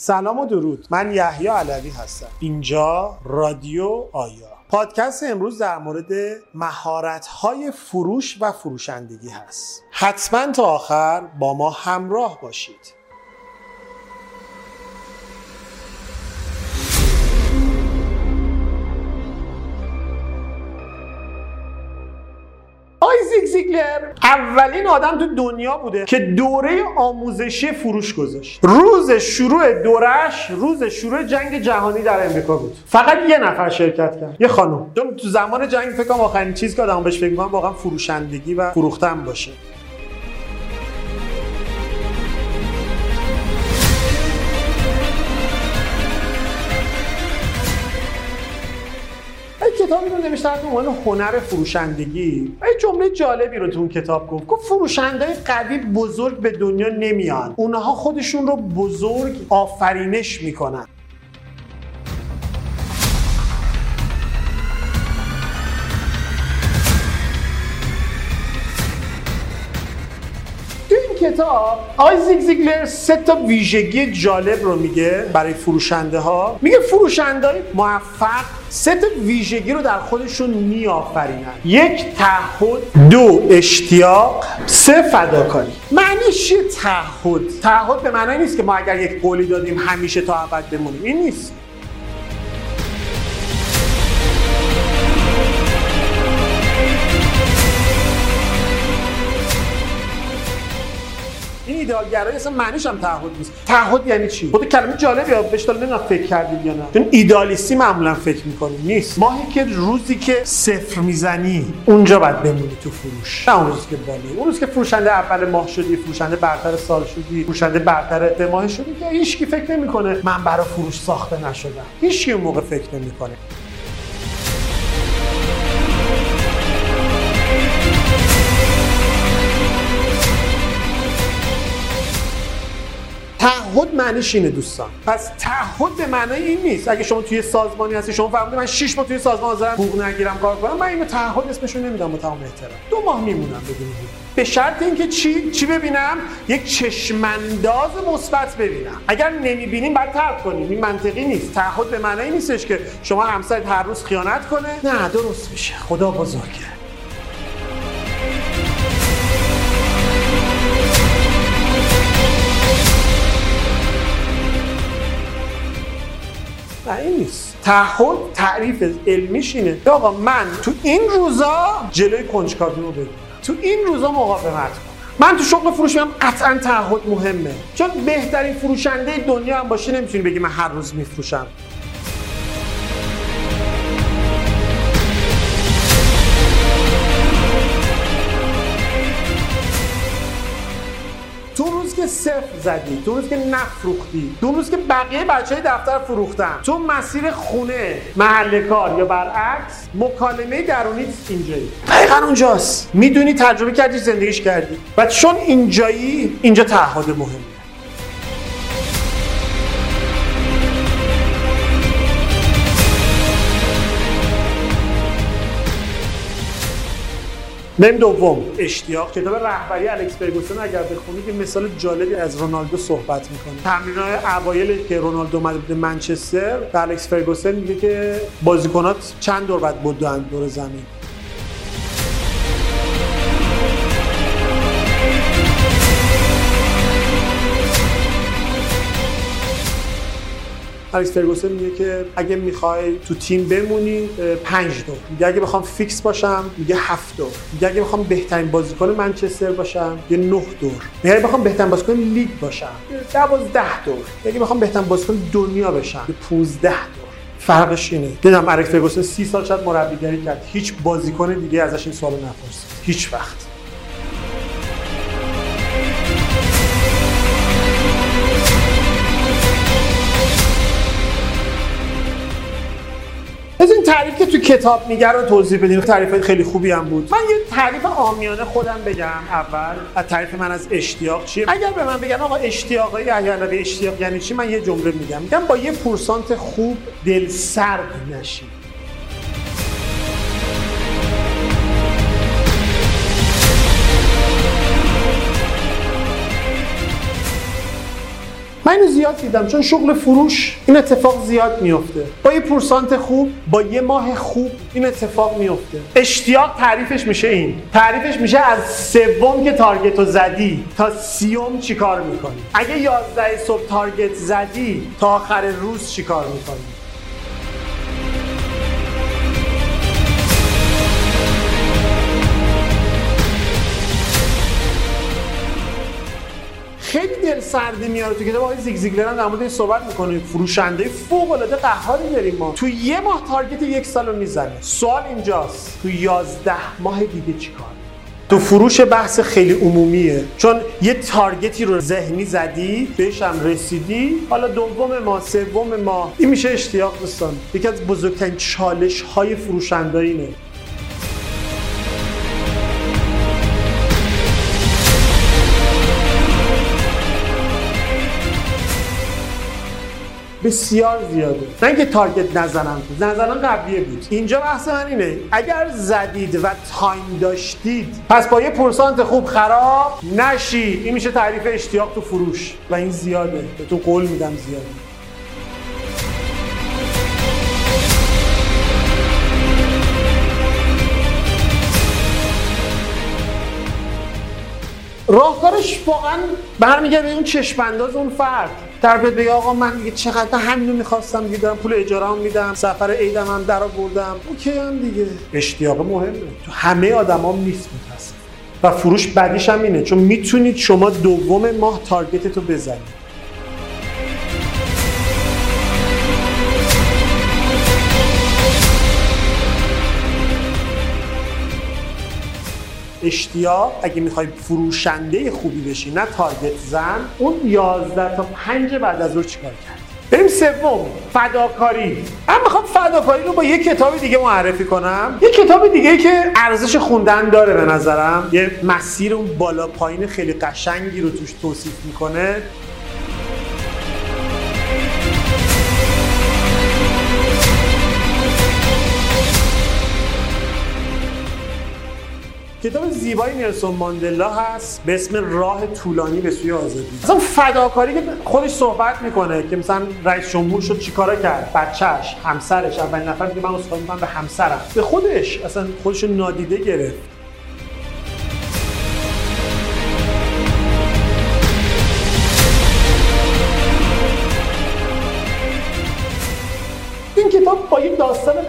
سلام و درود. من یحیی علوی هستم. اینجا رادیو آیا. پادکست امروز در مورد مهارت‌های فروش و فروشندگی هست. حتما تا آخر با ما همراه باشید. زیگلر اولین آدم تو دنیا بوده که دوره آموزشی فروش گذاشت. روز شروع دورش روز شروع جنگ جهانی در امریکا بود. فقط یه نفر شرکت کرد. یه خانم. تو زمان جنگ فکر کنم آخرین چیز که آدم بهش فکر می‌کنم واقعا فروشندگی و فروختن باشه. کتابی رو نوشته از عنوان هنر فروشندگی. و یه جمله جالبی رو تو اون کتاب گفت. گفت فروشنده قوی بزرگ به دنیا نمیان. اونها خودشون رو بزرگ آفرینش می‌کنن. کتاب آیزیک زیگلر سه تا ویژگی جالب رو میگه برای فروشنده ها میگه فروشنده موفق سه تا ویژگی رو در خودشون میآفرینن. یک تعهد. دو اشتیاق. سه فداکاری. معنیش چیه تعهد؟ تعهد به معنی نیست که ما اگر یک قولی دادیم همیشه تا ابد بمونیم. این نیست. ایدئالگرایی اصلا معنیش هم تعهد نیست. تعهد یعنی چی؟ خود کلمه جالبی ها بهش نمی‌دونم فکر کردید یا نه. چون ایدالیستی معمولا فکر می‌کنیم. نیست. ماهی که روزی که صفر می‌زنی اونجا باید بمونی تو فروش. نه اون روزی که بالی. اون روز که فروشنده اول ماه شدی فروشنده برتر سال شدی فروشنده برتر به ماه شدی که هیچ کی فکر نمی‌کنه من برای فروش ساخته نشدم. هیچ اون موقع فکر نمی‌کنه. تعهد معنیش اینه دوستان. پس تعهد به معنای این نیست. اگه شما توی سازمانی هستی شما فهمیدید من 6 ماه توی سازمان حاضرم حقوق نگیرم کار کنم من اینو تعهد اسمشو نمیدم با تمام احترام. دو ماه میمونم بدون به شرط اینکه چی؟ چی ببینم؟ یک چشمانداز مثبت ببینم. اگر نمی‌بینیم بعد ترک کنیم. این منطقی نیست. تعهد به معنای نیستش که شما همسرت هر روز خیانت کنه. نه درست میشه. خدا بزرگه. این نیست. تعهد تعریف علمیش اینه. آقا من تو این روزا جلوی کنجکاوی رو بگیرم تو این روزا مقاومت من تو شغل فروش میام قطعا تعهد مهمه. چون بهترین فروشنده دنیا هم باشه نمی‌تونی بگی من هر روز میفروشم. صفر زدی. تو روز که نفروختی. تو روز که بقیه بچه های دفتر فروختن. تو مسیر خونه محل کار یا برعکس مکالمه درونی اینجایی. دقیقا اونجاست. می‌دونی تجربه کردی زندگیش کردی. و چون اینجایی اینجا تعهد مهمه. بریم دوم. اشتیاق. کتاب رهبری الکس فرگوسن اگر بخونید یه مثال جالبی از رونالدو صحبت می‌کنه. تمرینای اوایل که رونالدو اومده بود منچستر الکس فرگوسن میگه که بازیکنات چند دور بعد بدون دور زمین. الکس فرگوسن میگه که اگه می‌خوای تو تیم بمونی پنج دور میگه اگه بخوام فیکس باشم میگه هفت دور میگه اگه بخوام بهترین بازیکن منچستر باشم یه نه دور. میگه اگه بخوام بهترین بازیکن لیگ باشم دوازده دور. اگه بخوام بهترین بازیکن دنیا بشم یه 15 دور. فرقش اینه. دیدم الکس فرگوسن سی سال شاید مربیگری کرد. هیچ بازیکن دیگه ازش این سوالو نپرسید هیچ وقت. از این تعریف که تو کتاب میگه رو توضیح بدیم تعریف خیلی خوبی هم بود. من یه تعریف آمیانه خودم بگم اول. از تعریف من از اشتیاق چیه؟ اگر به من بگن آقا اشتیاق یا به اشتیاق یعنی چی؟ من یه جمله میگم. میگم با یه پورسانت خوب دل سرد نشی من زیاد دیدم چون شغل فروش این اتفاق زیاد میفته با یه پورسانت خوب با یه ماه خوب این اتفاق میفته اشتیاق تعریفش میشه این. تعریفش میشه از سوم که تارگت رو زدی تا سیوم چیکار می‌کنی؟ اگه 11 صبح تارگت زدی تا آخر روز چیکار می‌کنی؟ خیلی دل سردی میاره تو کتاب. آقای زیگ زیگلر هم در صحبت می‌کنه. فروشنده فوق العاده قهاری داریم ما. تو یه ماه تارگت یک سال رو می‌زنه. سوال اینجاست. تو 11 ماه دیگه چیکار؟ تو فروش بحث خیلی عمومیه. چون یه تارگتی رو ذهنی زدی بهش هم رسیدی. حالا دوم ما سوم ما این میشه اشتیاق دوستان. یکی از بزرگترین چالش های فروشنده اینه. بسیار زیاده. نه اینکه تارگت نزنم نزنم قبلیه بود. اینجا بحث من اینه. اگر زدید و تایم داشتید پس با یه پرسانت خوب خراب نشی. این میشه تعریف اشتیاق تو فروش. و این زیاده. به تو قول میدم زیاده. راهکارش واقعا برمیگرده اون چشم انداز اون فرد. در بگه آقا من دیگه چقدر همینو می‌خواستم دیگه دارم پول اجاره هم میدم سفر عیدم هم در آوردم. اوکی هم دیگه. اشتیاق مهمه. تو همه آدما نیست متاسف و فروش بعدیش هم اینه چون می‌تونید شما دوم ماه تارگت رو بزنید. اشتیاق اگه می‌خوای فروشنده خوبی بشی نه تارگت زن. اون 11 تا 5 بعد از رو چیکار کرد؟ بریم سوم فداکاری. من می‌خوام فداکاری رو با یه کتاب دیگه معرفی کنم. یه کتاب دیگه که ارزش خوندن داره به نظرم. یه مسیر اون بالا پایین خیلی قشنگی رو توش توصیف می‌کنه. کتاب زیبای نیلسون ماندلا هست. به اسم راه طولانی به سوی آزادی. مثلا فداکاری که خودش صحبت می‌کنه که مثلا رئیس جمهور شد چیکارا کرد؟ بچهش همسرش اول نفر که من اصلا به همسرم. به خودش اصلا خودش نادیده گرفت.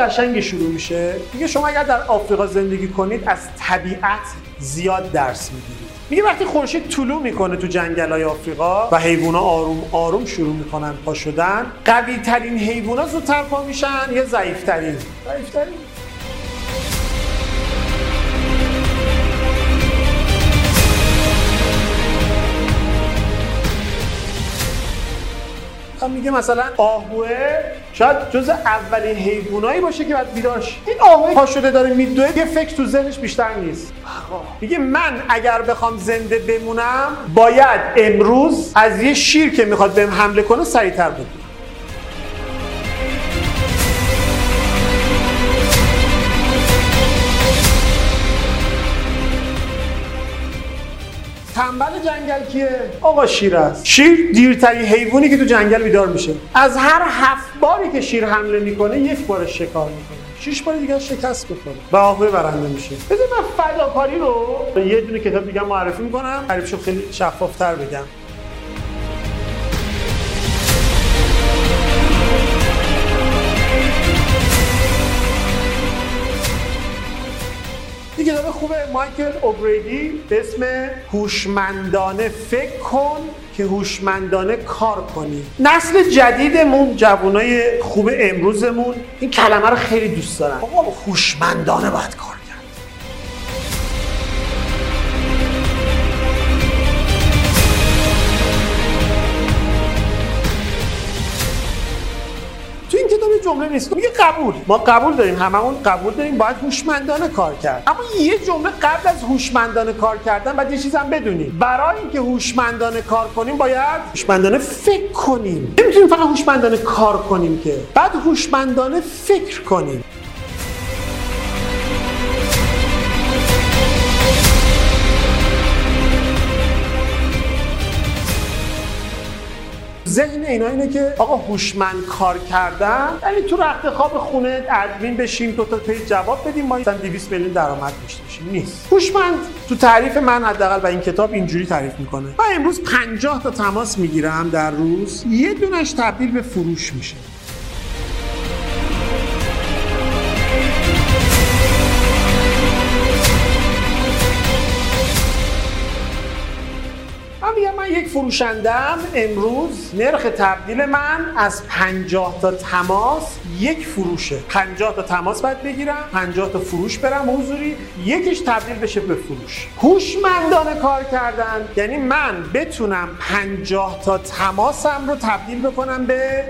قشنگی شروع میشه. میگه شما اگر در آفریقا زندگی کنید از طبیعت زیاد درس می‌گیرید. میگه وقتی خورشید طلوع می‌کنه تو جنگل های آفریقا و حیوونا آروم آروم شروع می‌کنن پا شدن قوی ترین حیوونا زودتر پا میشن یا ضعیف ترین ضعیف ترین میگه مثلا آهوه شاید جز اولین حیوانایی باشه که بعد بیدار این آهوه پا شده داره میدوه یه فکر تو ذهنش بیشتر نیست. میگه من اگر بخوام زنده بمونم باید امروز از یه شیر که می‌خواد بهم حمله کنه سریعتر بدونم تنبل جنگل کیه؟ آقا شیر است. شیر دیرترین حیوانی که تو جنگل بیدار میشه. از هر هفت باری که شیر حمله می‌کنه یک بار شکار می‌کنه. شش بار دیگه شکست بخوره و آهوه برنده میشه. بذار من فداکاری رو یه دونه کتاب دیگه معرفی می‌کنم. تعریفشو خیلی شفافتر بگم. کتاب خوبه. مایکل اوبریدی به اسم هوشمندانه فکر کن که هوشمندانه کار کنی. نسل جدیدمون جوانای خوب امروزمون این کلمه رو خیلی دوست دارن. آقا هوشمندانه باید کار جمله نیست. میگه قبول. ما قبول داریم. هممون قبول داریم. باید هوشمندانه کار کرد. اما یه جمله قبل از هوشمندانه کار کردن بعد یه چیزم بدونیم. برای اینکه هوشمندانه کار کنیم باید هوشمندانه فکر کنیم. نمی‌تونیم فقط هوشمندانه کار کنیم که. بعد هوشمندانه فکر کنیم. ذهن اینا اینه که آقا هوشمند کار کردن یعنی تو رخت خواب خونه ادمین بشیم دو تا پیج جواب بدیم ما مثلا 200 میلیون درآمد داشته باشیم. نیست. هوشمند تو تعریف من حداقل و این کتاب اینجوری تعریف می‌کنه. من امروز 50 تا تماس می‌گیرم در روز یه دونش تبدیل به فروش میشه. یک فروشندم. امروز نرخ تبدیل من از 50 تا تماس یک فروشه. 50 تا تماس باید بگیرم 50 تا فروش برم حضوری یکیش تبدیل بشه به فروش. هوشمندانه کار کردن. یعنی من بتونم 50 تا تماسم رو تبدیل بکنم به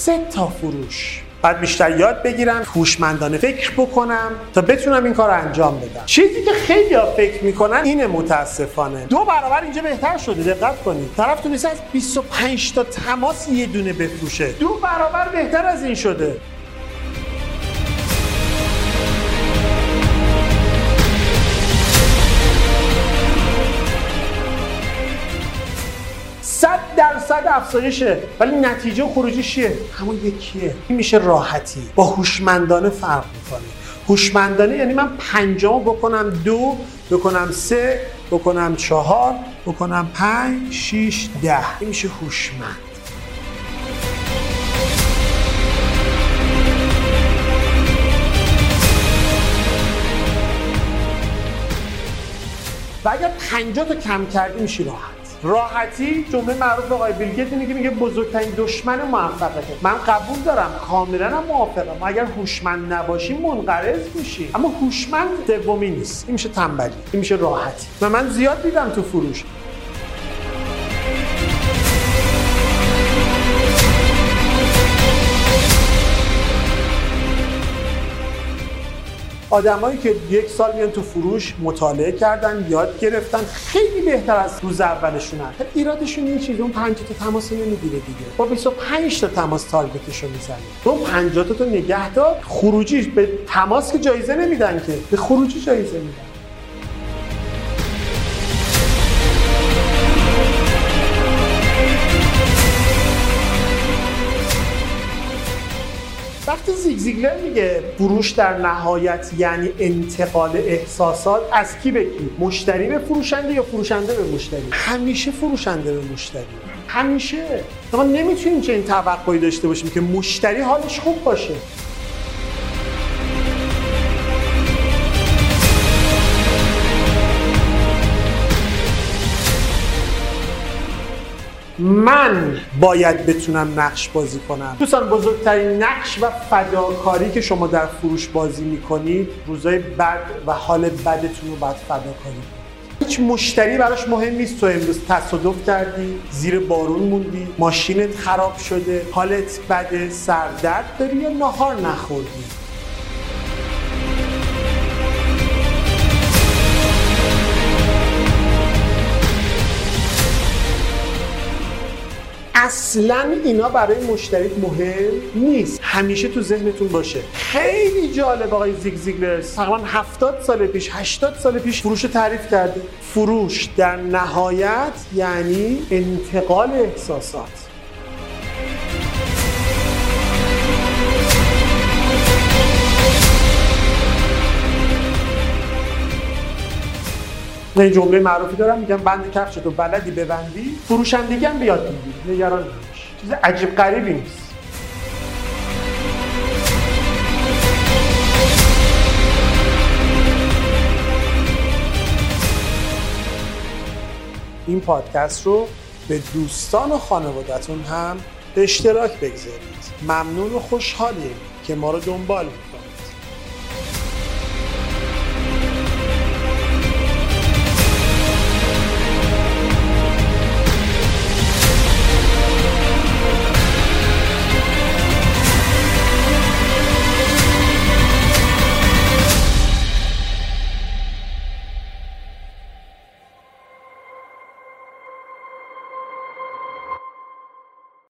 سه تا فروش. بعد بیشتر یاد بگیرم هوشمندانه فکر بکنم تا بتونم این کار انجام بدم. چیزی که خیلی ها فکر می‌کنن اینه متاسفانه. دو برابر اینجا بهتر شده دقت کنید. طرف تونسته از 25 تا تماس یه دونه بفروشه. دو برابر بهتر از این شده. درصد افزایشه ولی نتیجه خروجی چیه؟ همون یکیه. این میشه راحتی. با هوشمندانه فرق می‌کنه. هوشمندانه یعنی من پنجام بکنم دو بکنم سه بکنم چهار بکنم پنج شیش ده. این میشه هوشمند. و اگر 50 تا کم کردی میشی راحت. راحتی جمله معروف آقای بیلگیت اینه که میگه بزرگترین دشمن موفقیته. من قبول دارم کاملا موافقم. اگر هوشمند نباشیم منقرض میشیم. اما هوشمند دومی نیست. این میشه تنبلی. این میشه راحتی. و من زیاد دیدم تو فروش. آدمایی که یک سال میان تو فروش مطالعه کردن یاد گرفتن خیلی بهتر از روز اولشونن. ایرادشون یه چیزی اون 50 تا تماس نمی‌گیره دیگه. با 25 تا تماس تارگتشو می‌زنه. اون 50 تا نگه دار خروجی به تماس که جایزه نمیدن که. به خروجی جایزه میدن. زیگ زیگلر میگه فروش در نهایت یعنی انتقال احساسات از کی به کی؟ مشتری به فروشنده یا فروشنده به مشتری؟ همیشه فروشنده به مشتری. همیشه. ما نمی‌تونیم چه این توقعی داشته باشیم که مشتری حالش خوب باشه. من باید بتونم نقش بازی کنم. دوستان بزرگترین نقش و فداکاری که شما در فروش بازی می‌کنید روزای بد و حال بدتون رو باید فداکاری هیچ مشتری براش مهم نیست. تو امروز تصادف کردی زیر بارون موندی ماشینت خراب شده حالت بده سردرد داری یا نهار نخوردی؟ اصلا اینا برای مشتری مهم نیست. همیشه تو ذهنتون باشه. خیلی جالب آقای زیگ زیگلر تقریبا 70 سال پیش 80 سال پیش فروش تعریف کرده. فروش در نهایت یعنی انتقال احساسات. این جمله معروفی دارم میگم بند کفش تو بلدی ببندی فروشندگی هم بیاد می‌گیری نگران نباش. چیز عجیب غریبی نیست. این پادکست رو به دوستان و خانوادتون هم به اشتراک بگذارید. ممنون و خوشحالیم که ما رو دنبال می‌کنید.